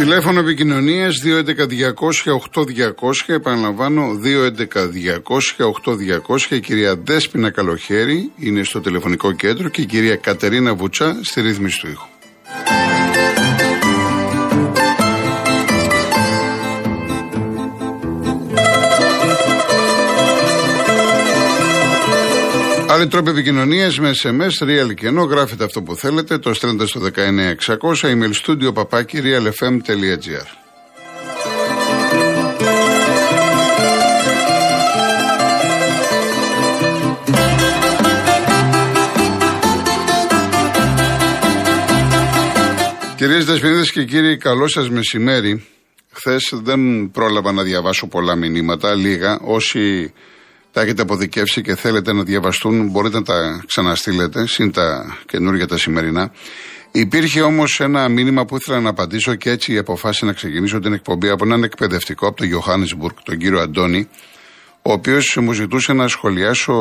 Τηλέφωνο επικοινωνίας 211-200-8200. Επαναλαμβάνω, 211-200-8200. Η κυρία Δέσπινα Καλοχέρη είναι στο τηλεφωνικό κέντρο και η κυρία Κατερίνα Βουτσά στη ρύθμιση του ήχου. Άλλοι τρόποι επικοινωνίας με SMS, real και ενώ γράφετε αυτό που θέλετε, το στέλνετε στο 19600, email studio παπάκι realfm.gr. Κυρίες Δεσποινίδες και κύριοι, καλό σας μεσημέρι. Χθες δεν πρόλαβα να διαβάσω πολλά μηνύματα, λίγα. Όσοι τα έχετε αποδικεύσει και θέλετε να διαβαστούν, μπορείτε να τα ξαναστείλετε, συν τα καινούργια τα σημερινά. Υπήρχε όμως ένα μήνυμα που ήθελα να απαντήσω και έτσι αποφάσισα να ξεκινήσω την εκπομπή από έναν εκπαιδευτικό από το Johannesburg, τον κύριο Αντώνη, ο οποίος μου ζητούσε να σχολιάσω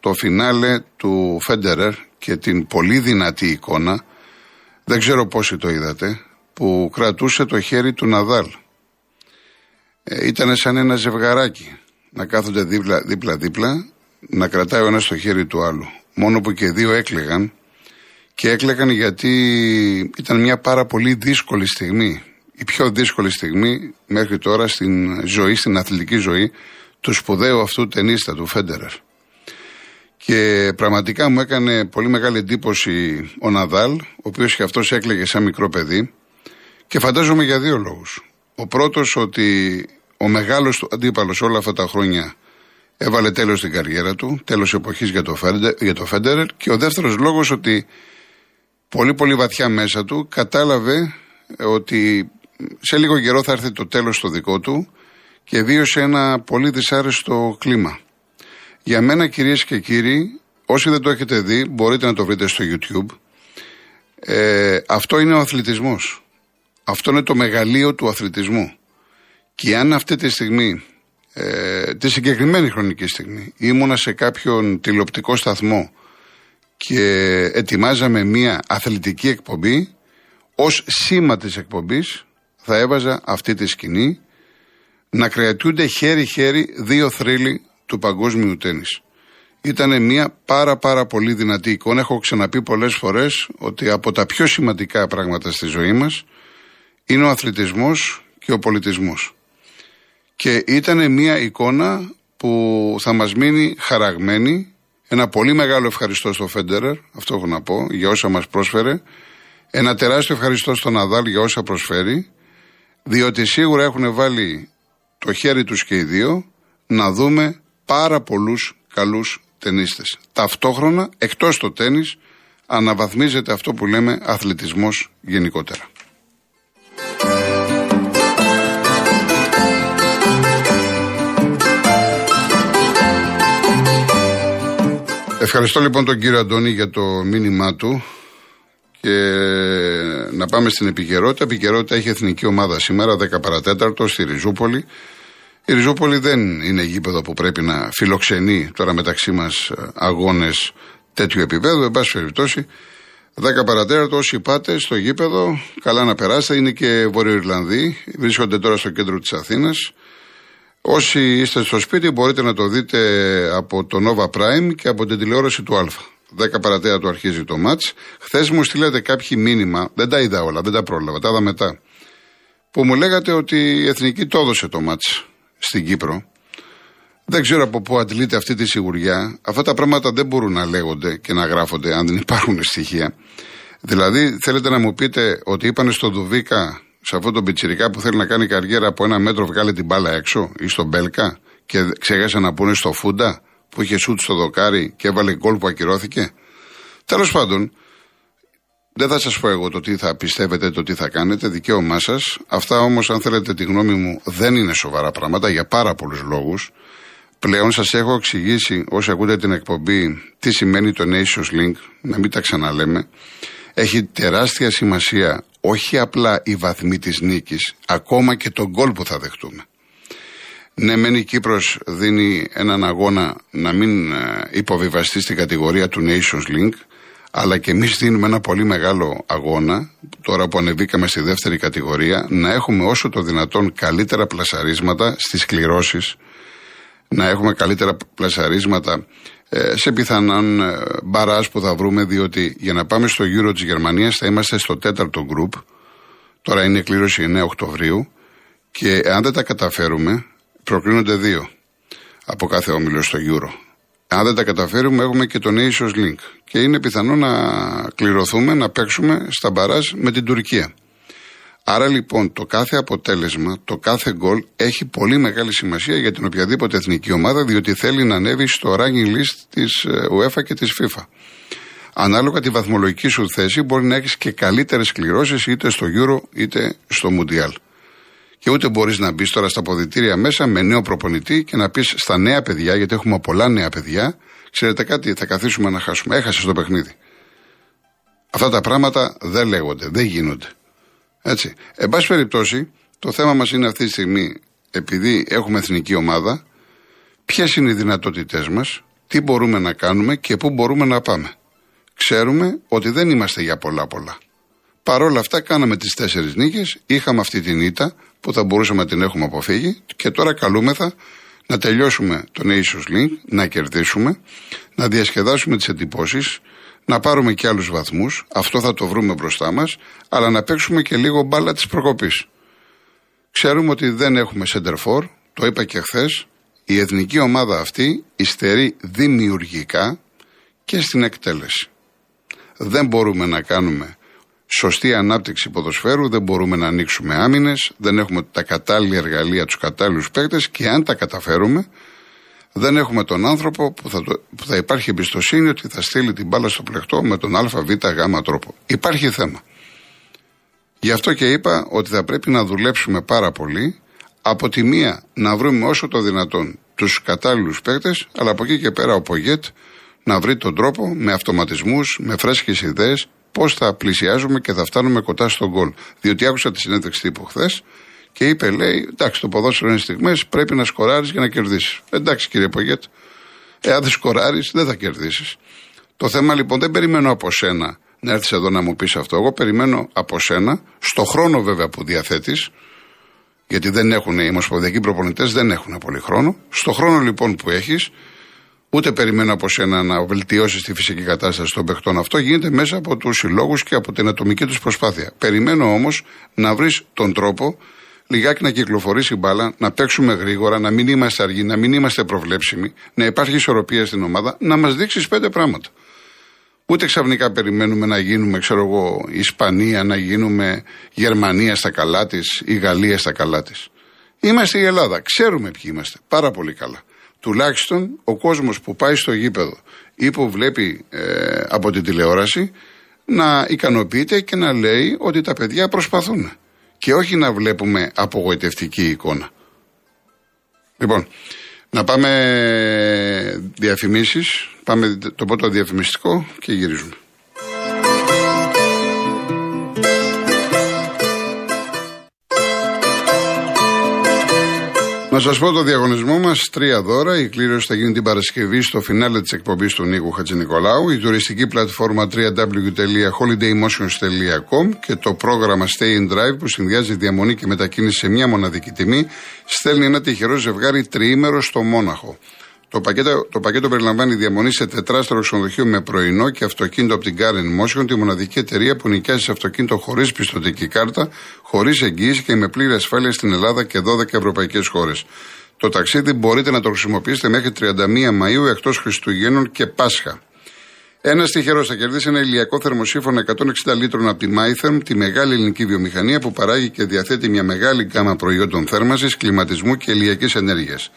το φινάλε του Φέντερερ και την πολύ δυνατή εικόνα, δεν ξέρω πόσοι το είδατε, που κρατούσε το χέρι του Ναδάλ. Ε, ήταν σαν ένα ζευγαράκι να κάθονται δίπλα-δίπλα, να κρατάει ο ένας το χέρι του άλλου. Μόνο που και δύο έκλεγαν και έκλεγαν γιατί ήταν μια πάρα πολύ δύσκολη στιγμή. Η πιο δύσκολη στιγμή μέχρι τώρα στην ζωή, στην αθλητική ζωή του σπουδαίου αυτού ταινίστα του Φέντερερ. Και πραγματικά μου έκανε πολύ μεγάλη εντύπωση ο Ναδάλ, ο οποίος και αυτός έκλεγε σαν μικρό παιδί και φαντάζομαι για δύο λόγους. Ο πρώτος ότι ο μεγάλος του αντίπαλος όλα αυτά τα χρόνια έβαλε τέλος στην καριέρα του, τέλος εποχής για, το για το Φέντερερ. Και ο δεύτερος λόγος ότι πολύ πολύ βαθιά μέσα του κατάλαβε ότι σε λίγο καιρό θα έρθει το τέλος στο δικό του και βίωσε ένα πολύ δυσάρεστο κλίμα. Για μένα κυρίες και κύριοι, όσοι δεν το έχετε δει μπορείτε να το βρείτε στο YouTube, ε, αυτό είναι ο αθλητισμός. Αυτό είναι το μεγαλείο του αθλητισμού. Και αν αυτή τη στιγμή, ε, τη συγκεκριμένη χρονική στιγμή, ήμουνα σε κάποιον τηλεοπτικό σταθμό και ετοιμάζαμε μία αθλητική εκπομπή, ως σήμα της εκπομπής θα έβαζα αυτή τη σκηνή να κρατούνται χέρι-χέρι δύο θρύλοι του παγκόσμιου τέννις. Ήταν μια πάρα πάρα πολύ δυνατή εικόνα. Έχω ξαναπεί πολλές φορές ότι από τα πιο σημαντικά πράγματα στη ζωή μας είναι ο αθλητισμός και ο πολιτισμός. Και ήταν μια εικόνα που θα μας μείνει χαραγμένη. Ένα πολύ μεγάλο ευχαριστώ στο Φέντερερ, αυτό έχω να πω, για όσα μας πρόσφερε. Ένα τεράστιο ευχαριστώ στον Ναδάλ για όσα προσφέρει, διότι σίγουρα έχουν βάλει το χέρι τους και οι δύο να δούμε πάρα πολλούς καλούς ταινίστες. Ταυτόχρονα, εκτός το τένις, αναβαθμίζεται αυτό που λέμε αθλητισμός γενικότερα. Ευχαριστώ λοιπόν τον κύριο Αντώνη για το μήνυμά του και να πάμε στην επικαιρότητα. Επικαιρότητα έχει εθνική ομάδα σήμερα, 10 παρατέταρτο, στη Ριζούπολη. Η Ριζούπολη δεν είναι γήπεδο που πρέπει να φιλοξενεί τώρα μεταξύ μας αγώνες τέτοιου επίπεδου. Εν πάση περιπτώσει, 10 παρατέταρτο, όσοι πάτε στο γήπεδο, καλά να περάσετε. Είναι και Βορειοϊρλανδοί, βρίσκονται τώρα στο κέντρο της Αθήνας. Όσοι είστε στο σπίτι μπορείτε να το δείτε από το Nova Prime και από την τηλεόραση του Α. 10 παρατέρα του αρχίζει το μάτς. Χθες μου στείλατε κάποιοι μήνυμα, δεν τα είδα όλα, δεν τα πρόλαβα, τα είδα μετά. Που μου λέγατε ότι η Εθνική το έδωσε το μάτς στην Κύπρο. Δεν ξέρω από πού αντλείται αυτή τη σιγουριά. Αυτά τα πράγματα δεν μπορούν να λέγονται και να γράφονται αν δεν υπάρχουν στοιχεία. Δηλαδή, θέλετε να μου πείτε ότι είπανε στον Δουβίκα σε αυτόν τον πιτσιρικά που θέλει να κάνει καριέρα από ένα μέτρο βγάλε την μπάλα έξω ή στον Μπέλκα και ξέχασε να πούνε στο Φούντα που είχε σούτ στο δοκάρι και έβαλε γκολ που ακυρώθηκε. Τέλος πάντων, δεν θα σας πω εγώ το τι θα πιστεύετε, το τι θα κάνετε, δικαίωμά σας. Αυτά όμως, αν θέλετε τη γνώμη μου, δεν είναι σοβαρά πράγματα για πάρα πολλούς λόγους. Πλέον σας έχω εξηγήσει όσοι ακούτε την εκπομπή τι σημαίνει το Nations Link, να μην τα ξαναλέμε. Έχει τεράστια σημασία όχι απλά η βαθμή της νίκης, ακόμα και τον γκολ που θα δεχτούμε. Ναι, μεν η Κύπρος δίνει έναν αγώνα να μην ε, υποβιβαστεί στην κατηγορία του Nations Link, αλλά και εμείς δίνουμε ένα πολύ μεγάλο αγώνα, τώρα που ανεβήκαμε στη δεύτερη κατηγορία, να έχουμε όσο το δυνατόν καλύτερα πλασαρίσματα στις κληρώσεις, να έχουμε καλύτερα πλασαρίσματα ε, σε πιθανόν ε, μπαράζ που θα βρούμε, διότι για να πάμε στο Euro της Γερμανίας θα είμαστε στο τέταρτο γκρουπ. Τώρα είναι η κλήρωση 9 Οκτωβρίου. Και αν δεν τα καταφέρουμε, προκρίνονται δύο από κάθε όμιλο στο Euro. Αν δεν τα καταφέρουμε, έχουμε και το Nations Link. Και είναι πιθανό να κληρωθούμε, να παίξουμε στα μπαράζ με την Τουρκία. Άρα λοιπόν το κάθε αποτέλεσμα, το κάθε γκολ έχει πολύ μεγάλη σημασία για την οποιαδήποτε εθνική ομάδα διότι θέλει να ανέβει στο ranking list της ε, UEFA και της FIFA. Ανάλογα τη βαθμολογική σου θέση μπορεί να έχεις και καλύτερες κληρώσεις είτε στο Euro είτε στο Mundial. Και ούτε μπορείς να μπεις τώρα στα ποδητήρια μέσα με νέο προπονητή και να πεις στα νέα παιδιά, γιατί έχουμε πολλά νέα παιδιά, ξέρετε κάτι, θα καθίσουμε να χάσουμε. Έχασες το παιχνίδι. Αυτά τα πράγματα δεν λέγονται, δεν γίνονται. Έτσι. Εν πάση περιπτώσει, το θέμα μας είναι αυτή τη στιγμή, επειδή έχουμε εθνική ομάδα, ποιες είναι οι δυνατότητές μας, τι μπορούμε να κάνουμε και πού μπορούμε να πάμε. Ξέρουμε ότι δεν είμαστε για πολλά πολλά. Παρ' όλα αυτά, κάναμε τις τέσσερις νίκες, είχαμε αυτή την ήττα που θα μπορούσαμε να την έχουμε αποφύγει και τώρα καλούμεθα να τελειώσουμε τον Nations League, να κερδίσουμε, να διασκεδάσουμε τις εντυπώσεις, να πάρουμε και άλλους βαθμούς, αυτό θα το βρούμε μπροστά μας, αλλά να παίξουμε και λίγο μπάλα της προκοπής. Ξέρουμε ότι δεν έχουμε center for, το είπα και χθες. Η εθνική ομάδα αυτή υστερεί δημιουργικά και στην εκτέλεση. Δεν μπορούμε να κάνουμε σωστή ανάπτυξη ποδοσφαίρου, δεν μπορούμε να ανοίξουμε άμυνες, δεν έχουμε τα κατάλληλα εργαλεία, τους κατάλληλους παίκτες και αν τα καταφέρουμε, δεν έχουμε τον άνθρωπο που θα, που θα υπάρχει εμπιστοσύνη ότι θα στείλει την μπάλα στο πλεκτό με τον ΑΒ γ τρόπο. Υπάρχει θέμα. Γι' αυτό και είπα ότι θα πρέπει να δουλέψουμε πάρα πολύ. Από τη μία να βρούμε όσο το δυνατόν τους κατάλληλους παίκτες, αλλά από εκεί και πέρα ο Πογέτ να βρει τον τρόπο με αυτοματισμούς, με φρέσκες ιδέες, πώς θα πλησιάζουμε και θα φτάνουμε κοντά στον γκολ. Διότι άκουσα τη συνέντευξη τύπου χθες και είπε, λέει, εντάξει, το ποδόσφαιρο είναι στιγμές, πρέπει να σκοράρεις για να κερδίσεις. Εντάξει, κύριε Πογέτ, εάν δεν σκοράρεις, δεν θα κερδίσεις. Το θέμα λοιπόν δεν περιμένω από σένα να έρθεις εδώ να μου πεις αυτό. Εγώ περιμένω από σένα, στο χρόνο βέβαια που διαθέτεις, γιατί δεν έχουν οι ομοσπονδιακοί προπονητές, δεν έχουν πολύ χρόνο. Στο χρόνο λοιπόν που έχεις, ούτε περιμένω από σένα να βελτιώσεις τη φυσική κατάσταση των παιχτών. Αυτό γίνεται μέσα από τους συλλόγους και από την ατομική τους προσπάθεια. Περιμένω όμως να βρεις τον τρόπο λιγάκι να κυκλοφορήσει η μπάλα, να παίξουμε γρήγορα, να μην είμαστε αργοί, να μην είμαστε προβλέψιμοι, να υπάρχει ισορροπία στην ομάδα, να μας δείξεις πέντε πράγματα. Ούτε ξαφνικά περιμένουμε να γίνουμε, ξέρω εγώ, Ισπανία, να γίνουμε Γερμανία στα καλά της ή Γαλλία στα καλά της. Είμαστε η Ελλάδα. Ξέρουμε ποιοι είμαστε. Πάρα πολύ καλά. Τουλάχιστον ο κόσμος που πάει στο γήπεδο ή που βλέπει ε, από την τηλεόραση να ικανοποιείται και να λέει ότι τα παιδιά προσπαθούν και όχι να βλέπουμε απογοητευτική εικόνα. Λοιπόν, να πάμε διαφημίσεις, πάμε το πρώτο διαφημιστικό και γυρίζουμε. Να σας πω το διαγωνισμό μας: τρία δώρα. Η κλήρωση θα γίνει την Παρασκευή στο φινάλε της εκπομπής του Νίκου Χατζηνικολάου. Η τουριστική πλατφόρμα www.holidaymotions.com και το πρόγραμμα Stay in Drive που συνδυάζει διαμονή και μετακίνηση σε μια μοναδική τιμή στέλνει ένα τυχερό ζευγάρι τριήμερο στο Μόναχο. Το πακέτο, το πακέτο περιλαμβάνει διαμονή σε τετράστερο ξενοδοχείο με πρωινό και αυτοκίνητο από την Karen Motion, τη μοναδική εταιρεία που νοικιάζει σε αυτοκίνητο χωρίς πιστοτική κάρτα, χωρίς εγγύηση και με πλήρη ασφάλεια στην Ελλάδα και 12 ευρωπαϊκές χώρες. Το ταξίδι μπορείτε να το χρησιμοποιήσετε μέχρι 31 Μαου εκτός Χριστουγέννων και Πάσχα. Ένα τυχερό θα κερδίσει ένα ηλιακό θερμοσύφωνο 160 λίτρων από τη MyTherm, τη μεγάλη ελληνική βιομηχανία που παράγει και διαθέτει μια μεγάλη γκάμα προϊόντων θέρμανσης, κλιματισμού και ηλιακής ενέργειας.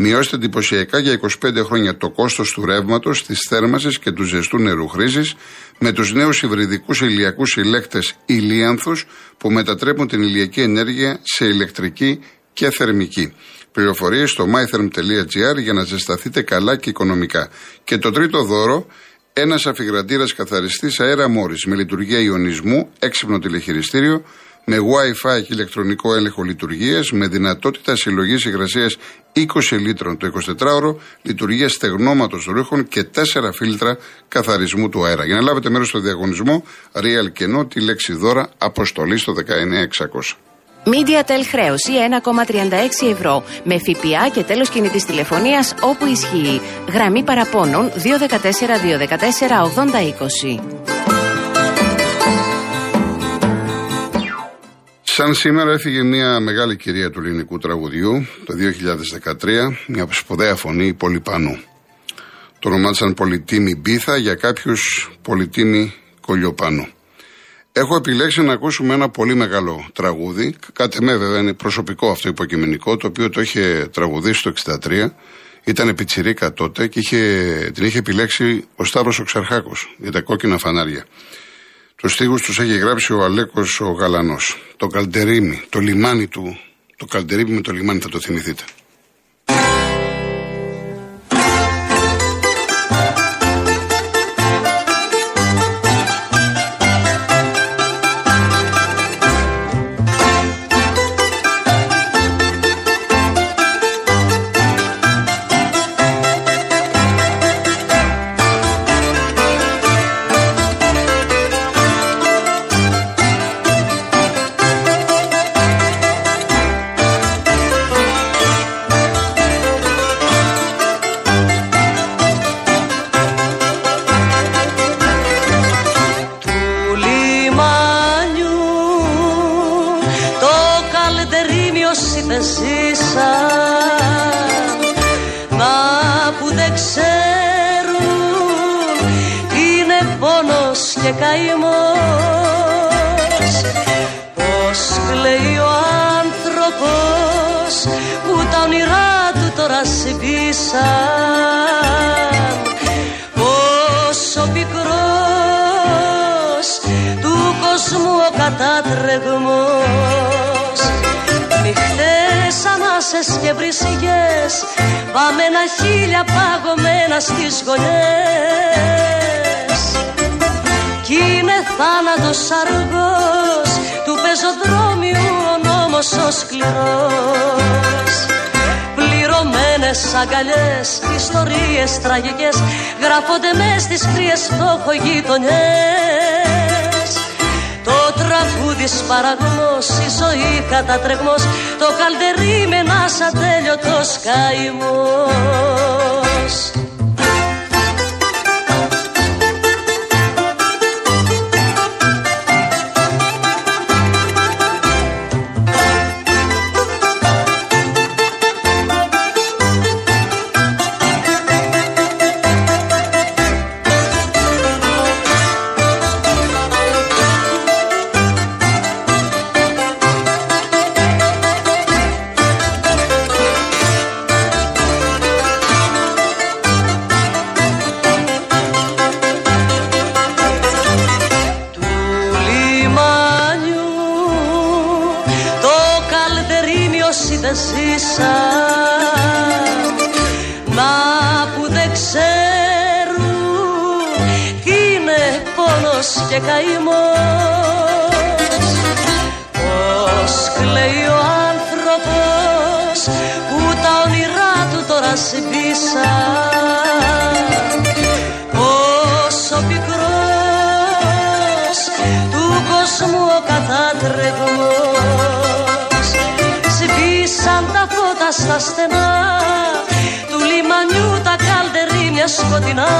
Μειώστε εντυπωσιακά για 25 χρόνια το κόστος του ρεύματος, της θέρμανσης και του ζεστού νερού χρήσης με τους νέους υβριδικούς ηλιακούς συλλέκτες ηλίανθους που μετατρέπουν την ηλιακή ενέργεια σε ηλεκτρική και θερμική. Πληροφορίες στο mytherm.gr για να ζεσταθείτε καλά και οικονομικά. Και το τρίτο δώρο, ένας αφιγραντήρας καθαριστής αέρα μόρι με λειτουργία ιονισμού, έξυπνο τηλεχειριστήριο, με Wi-Fi και ηλεκτρονικό έλεγχο λειτουργίας, με δυνατότητα συλλογής υγρασίας 20 λίτρων το 24ωρο, λειτουργία στεγνώματος ρούχων και 4 φίλτρα καθαρισμού του αέρα. Για να λάβετε μέρος στο διαγωνισμό, Real Κενό, τη λέξη δώρα, αποστολή στο 19600. MediaTel χρέωση 1,36 ευρώ με ΦΠΑ και τέλος κινητής τηλεφωνίας όπου ισχύει. Γραμμή παραπώνων 214 214 8020. Σαν σήμερα έφυγε μια μεγάλη κυρία του ελληνικού τραγουδιού το 2013, μια σπουδαία φωνή Πολυπανού. Το ονομάτισαν Πολυτίμη Μπίθα για κάποιους Πολυτίμη Κολιοπάνου. Έχω επιλέξει να ακούσουμε ένα πολύ μεγάλο τραγούδι. Κάτι με βέβαια είναι προσωπικό αυτό υποκειμενικό, το οποίο το είχε τραγουδίσει το 63. Ήταν πιτσιρίκα τότε και είχε, την είχε επιλέξει ο Σταύρος ο Ξαρχάκος για τα κόκκινα φανάρια. Τους στίχους τους έχει γράψει ο Αλέκος ο Γαλανός. Το καλτερίμι, το λιμάνι του, το καλτερίμι με το λιμάνι θα το θυμηθείτε. Και καημός. Πώς κλαίει ο άνθρωπος που τα όνειρά του τώρα συμπίσαν Πόσο πικρός του κόσμου ο κατάτρεγμός Νυχτές ανάσες και βρυσιγές Βαμμένα χίλια παγωμένα στις γωνιές. Κι είναι θάνατος αργός του πεζοδρόμιου ο νόμος ο σκληρός. Πληρωμένες αγκαλιές, ιστορίες τραγικές γράφονται μες στις κρύες φτωχογειτονιές Το τραγούδι σπαραγμός, η ζωή κατατρεγμός το καλτερί με ένας ατέλειωτος καημός καημός. Πώς κλαίει ο άνθρωπος που τα όνειρά του τώρα συμπίσαν Πόσο πικρός του κόσμου ο κατάτρεγμός Σβήσαν τα φώτα στα στενά του λιμανιού τα καλτερίμια σκοτεινά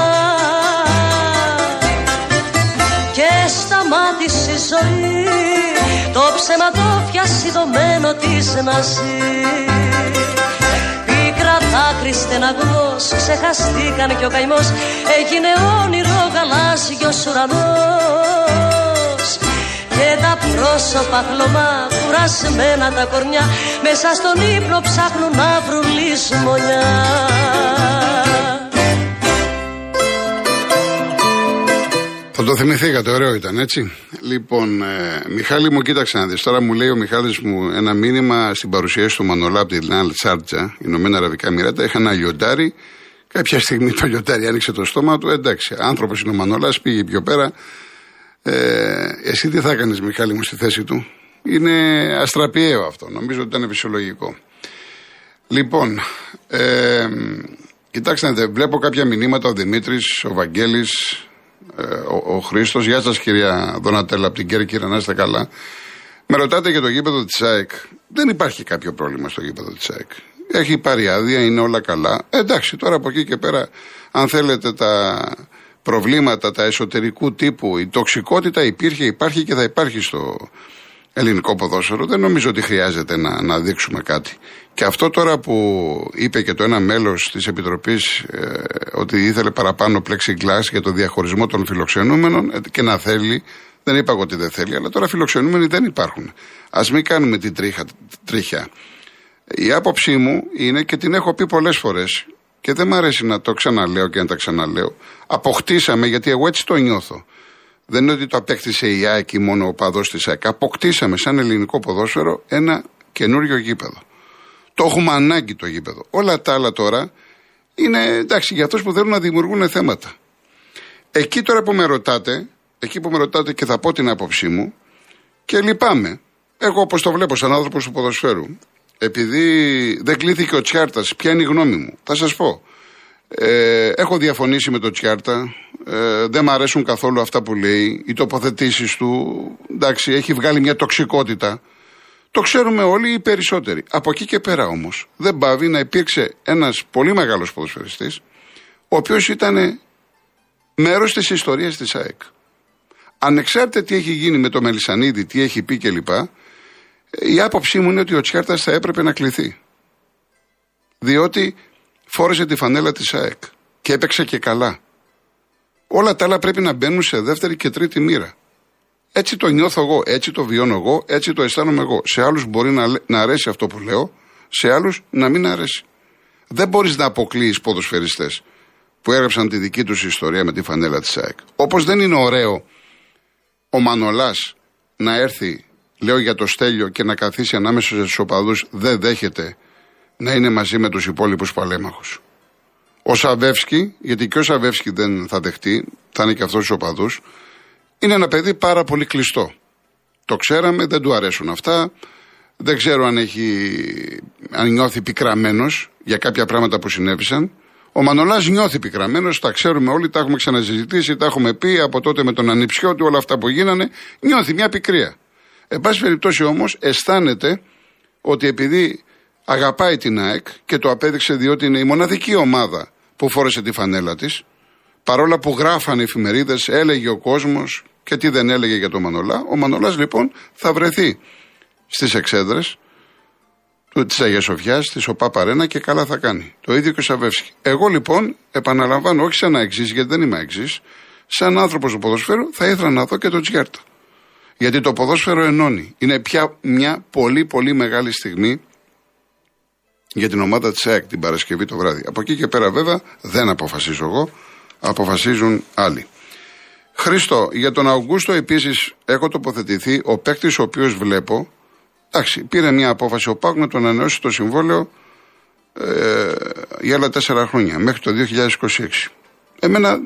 σταμάτησε η ζωή. Το ψέμα το φιασιδωμένο της να ζει Πίκρα δάκρυ στεναγός ξεχαστήκαν και ο καημός. Έγινε όνειρο γαλάζιος ουρανός. Και τα πρόσωπα χλωμά κουρασμένα τα κορμιά μέσα στον ύπνο ψάχνουν να βρουν λησμονιά Θα το θυμηθήκατε, ωραίο ήταν, έτσι. Λοιπόν, ε, Μιχάλη μου, κοίταξε να δεις. Τώρα μου λέει ο Μιχάλης μου ένα μήνυμα στην παρουσίαση του Μανολά από την Αλ Τσάρτζα, Ηνωμένα Αραβικά Μοιράτα. Είχα ένα λιοντάρι. Κάποια στιγμή το λιοντάρι άνοιξε το στόμα του. Εντάξει, άνθρωπος είναι ο Μανολάς, πήγε πιο πέρα. Ε, εσύ τι θα έκανες, Μιχάλη μου, στη θέση του; Είναι αστραπιαίο αυτό. Νομίζω ότι ήταν φυσιολογικό. Λοιπόν, ε, κοιτάξτε, βλέπω κάποια μηνύματα ο Δημήτρης, ο Βαγγέλης, ε, ο, ο Χρήστος. Γεια σας, κυρία Δονατέλα, από την Κέρκυρα, να είστε καλά. Με ρωτάτε για το γήπεδο της ΑΕΚ. Δεν υπάρχει κάποιο πρόβλημα στο γήπεδο της ΑΕΚ. Έχει πάρει άδεια, είναι όλα καλά. Ε, εντάξει, τώρα από εκεί και πέρα, αν θέλετε τα προβλήματα, τα εσωτερικού τύπου, η τοξικότητα υπήρχε, υπάρχει και θα υπάρχει στο ελληνικό ποδόσφαιρο. Δεν νομίζω ότι χρειάζεται να, να δείξουμε κάτι. Και αυτό τώρα που είπε και το ένα μέλος της Επιτροπής ε, ότι ήθελε παραπάνω plexiglass για το διαχωρισμό των φιλοξενούμενων ε, και να θέλει, δεν είπα εγώ ότι δεν θέλει, αλλά τώρα φιλοξενούμενοι δεν υπάρχουν. Α μην κάνουμε την τρίχα, τρίχια. Η άποψή μου είναι και την έχω πει πολλές φορές και δεν μου αρέσει να το ξαναλέω και να τα ξαναλέω. Αποκτήσαμε, γιατί εγώ έτσι το νιώθω. Δεν είναι ότι το απέκτησε η ΑΕΚ ή μόνο ο παδό της ΑΕΚ. Αποκτήσαμε σαν ελληνικό ποδόσφαιρο ένα καινούριο γήπεδο. Το έχουμε ανάγκη το γήπεδο. Όλα τα άλλα τώρα είναι εντάξει για αυτούς που θέλουν να δημιουργούν θέματα. Εκεί τώρα που με ρωτάτε, εκεί που με ρωτάτε και θα πω την άποψή μου και λυπάμαι. Εγώ όπως το βλέπω σαν άνθρωπος του ποδοσφαίρου, επειδή δεν κλείθηκε ο Τσιάρτας, ποια είναι η γνώμη μου. Θα σας πω. Ε, έχω διαφωνήσει με τον Τσιάρτα. Ε, δεν μ' αρέσουν καθόλου αυτά που λέει. Οι τοποθετήσεις του. Εντάξει, έχει βγάλει μια τοξικότητα. Το ξέρουμε όλοι οι περισσότεροι. Από εκεί και πέρα όμως δεν πάβει να υπήρξε ένας πολύ μεγάλος ποδοσφαιριστής, ο οποίος ήταν μέρος της ιστορίας της ΑΕΚ. Ανεξάρτητα τι έχει γίνει με το Μελισανίδη, τι έχει πει κλπ. Η άποψή μου είναι ότι ο Τσιάρτα θα έπρεπε να κληθεί. Διότι φόρεσε τη φανέλα της ΑΕΚ και έπαιξε και καλά. Όλα τα άλλα πρέπει να μπαίνουν σε δεύτερη και τρίτη μοίρα. Έτσι το νιώθω εγώ, έτσι το βιώνω εγώ, έτσι το αισθάνομαι εγώ. Σε άλλους μπορεί να, να αρέσει αυτό που λέω, σε άλλους να μην αρέσει. Δεν μπορείς να αποκλείεις ποδοσφαιριστές που έγραψαν τη δική τους ιστορία με τη φανέλα της ΑΕΚ. Όπως δεν είναι ωραίο ο Μανολάς να έρθει, λέω για το στέλιο, και να καθίσει ανάμεσα στους οπαδούς, δεν δέχεται να είναι μαζί με τους υπόλοιπους παλέμαχους. Ο Σαβεύσκι, γιατί και ο Σαβεύσκι δεν θα δεχτεί, θα είναι και αυτός στου οπαδού, είναι ένα παιδί πάρα πολύ κλειστό. Το ξέραμε, δεν του αρέσουν αυτά. Δεν ξέρω αν, έχει, αν νιώθει πικραμένος για κάποια πράγματα που συνέβησαν. Ο Μανολάς νιώθει πικραμένος, τα ξέρουμε όλοι, τα έχουμε ξαναζητήσει, τα έχουμε πει από τότε με τον Ανιψιώτη, όλα αυτά που γίνανε. Νιώθει μια πικρία. Εν πάση περιπτώσει όμως, αισθάνεται ότι επειδή αγαπάει την ΑΕΚ και το απέδειξε διότι είναι η μοναδική ομάδα που φόρεσε τη φανέλα της, παρόλα που γράφανε εφημερίδες, έλεγε ο κόσμος και τι δεν έλεγε για τον Μανολά. Ο Μανολάς λοιπόν θα βρεθεί στις εξέδρες της Αγίας Σοφιάς, της ΟΠΑ Παρένα και καλά θα κάνει. Το ίδιο και ο Σαβεύσκη. Εγώ λοιπόν, επαναλαμβάνω, όχι σαν να εξής, γιατί δεν είμαι εξής, σαν άνθρωπος του ποδοσφαίρου, θα ήθελα να δω και τον Τσιάρτα. Γιατί το ποδόσφαιρο ενώνει. Είναι πια μια πολύ πολύ μεγάλη στιγμή για την ομάδα τη ΑΕΚ την Παρασκευή το βράδυ. Από εκεί και πέρα βέβαια δεν αποφασίζω εγώ, αποφασίζουν άλλοι. Χρήστο, για τον Αυγούστο επίσης έχω τοποθετηθεί. Ο παίκτης ο οποίος βλέπω, εντάξει, πήρε μια απόφαση ο Πάκ να τον ανανεώσει το συμβόλαιο ε, για άλλα τέσσερα χρόνια, μέχρι το 2026. Εμένα,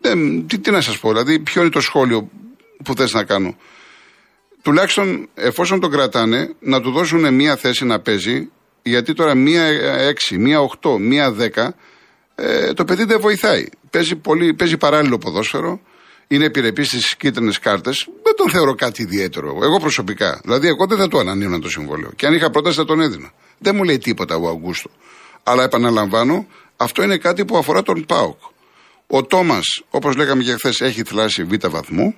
δεν, τι, τι να σας πω, δηλαδή, ποιο είναι το σχόλιο που θες να κάνω. Τουλάχιστον εφόσον τον κρατάνε, να του δώσουν μια θέση να παίζει, γιατί τώρα μία 6, μία 8, μία 10, ε, το παιδί δεν βοηθάει. Παίζει, πολύ, παίζει παράλληλο ποδόσφαιρο, είναι επιρρεπής στις κίτρινες κάρτες, δεν τον θεωρώ κάτι ιδιαίτερο. Εγώ προσωπικά. Δηλαδή, εγώ δεν θα το ανανείωνα το συμβόλαιο. Και αν είχα πρόταση, θα τον έδινα. Δεν μου λέει τίποτα ο Αγκούστο. Αλλά επαναλαμβάνω, αυτό είναι κάτι που αφορά τον ΠΑΟΚ. Ο Τόμας, όπως λέγαμε και χθες, έχει θλάσει β' βαθμού,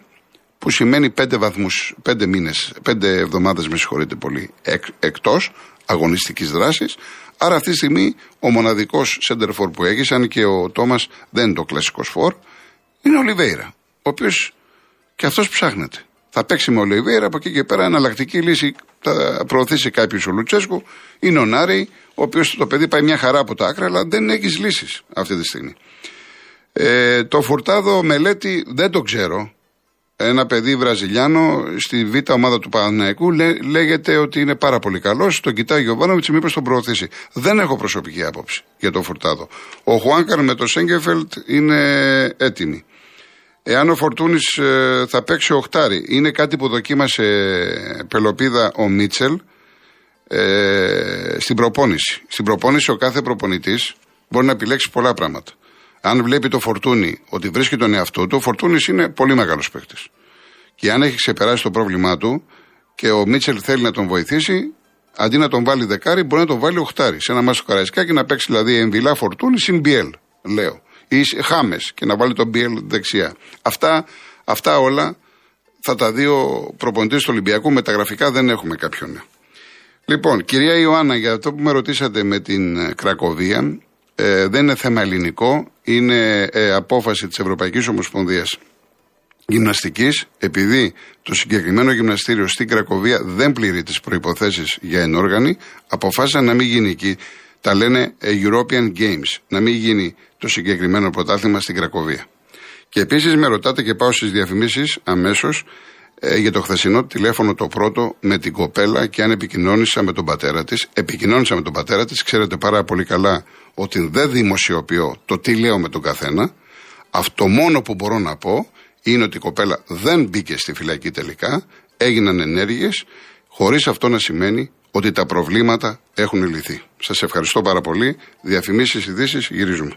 που σημαίνει πέντε βαθμούς, πέντε μήνες, πέντε εβδομάδες, με συγχωρείτε πολύ, εκ, εκτός αγωνιστικής δράσης. Άρα αυτή τη στιγμή ο μοναδικός σέντερφορ που έχεις, αν και ο Τόμας δεν είναι το κλασικό φορ, είναι ο Λιβέιρα ο οποίος και αυτός ψάχνεται. Θα παίξει με ο Λεβέρα, από εκεί και πέρα εναλλακτική λύση θα προωθήσει κάποιος ο Λουτσέσκου. Είναι ο Νάρη, ο οποίος το παιδί πάει μια χαρά από τα άκρα, αλλά δεν έχεις λύσεις αυτή τη στιγμή. Ε, το Φουρτάδο μελέτη δεν το ξέρω. Ένα παιδί Βραζιλιάνο στη β' ομάδα του Παναναϊκού λέγεται ότι είναι πάρα πολύ καλός. Τον κοιτάει ο Γιωβάνοβιτς, μήπως τον προωθήσει. Δεν έχω προσωπική άποψη για τον Φουρτάδο. Ο Χουάνκαρ με το Σέγκεφελτ είναι έτοιμοι. Εάν ο Φορτούνης ε, θα παίξει οχτάρι, είναι κάτι που δοκίμασε πελοπίδα ο Μίτσελ ε, στην προπόνηση. Στην προπόνηση ο κάθε προπονητής μπορεί να επιλέξει πολλά πράγματα. Αν βλέπει το Φορτούνη ότι βρίσκει τον εαυτό του, ο Φορτούνη είναι πολύ μεγάλος παίκτης. Και αν έχει ξεπεράσει το πρόβλημά του και ο Μίτσελ θέλει να τον βοηθήσει, αντί να τον βάλει δεκάρι, μπορεί να τον βάλει οχτάρι. Σε ένα μάσο καραϊσκάκι να παίξει δηλαδή εμβυλά Φορτούνη συν Μπιέλ, λέω. Ή Χάμες και να βάλει τον Μπιέλ δεξιά. Αυτά, αυτά όλα θα τα δει ο προπονητής του Ολυμπιακού. Μεταγραφικά δεν έχουμε κάποιον. Λοιπόν, κυρία Ιωάννα, για αυτό που με ρωτήσατε με την ε, Κρακοβία, ε, δεν είναι θέμα ελληνικό, είναι ε, απόφαση της Ευρωπαϊκής Ομοσπονδίας Γυμναστικής, επειδή το συγκεκριμένο γυμναστήριο στην Κρακοβία δεν πληρεί τις προϋποθέσεις για ενόργανη, αποφάσισαν να μην γίνει εκεί, τα λένε European Games, να μην γίνει το συγκεκριμένο πρωτάθλημα στην Κρακοβία. Και επίσης με ρωτάτε και πάω στις διαφημίσεις αμέσως, ε, για το χθεσινό τηλέφωνο το πρώτο με την κοπέλα και αν επικοινώνησα με τον πατέρα της. Επικοινώνησα με τον πατέρα της, ξέρετε πάρα πολύ καλά ότι δεν δημοσιοποιώ το τι λέω με τον καθένα. Αυτό μόνο που μπορώ να πω είναι ότι η κοπέλα δεν μπήκε στη φυλακή τελικά, έγιναν ενέργειες, χωρίς αυτό να σημαίνει ότι τα προβλήματα έχουν λυθεί. Σας ευχαριστώ πάρα πολύ. Διαφημίσεις, ειδήσεις, γυρίζουμε.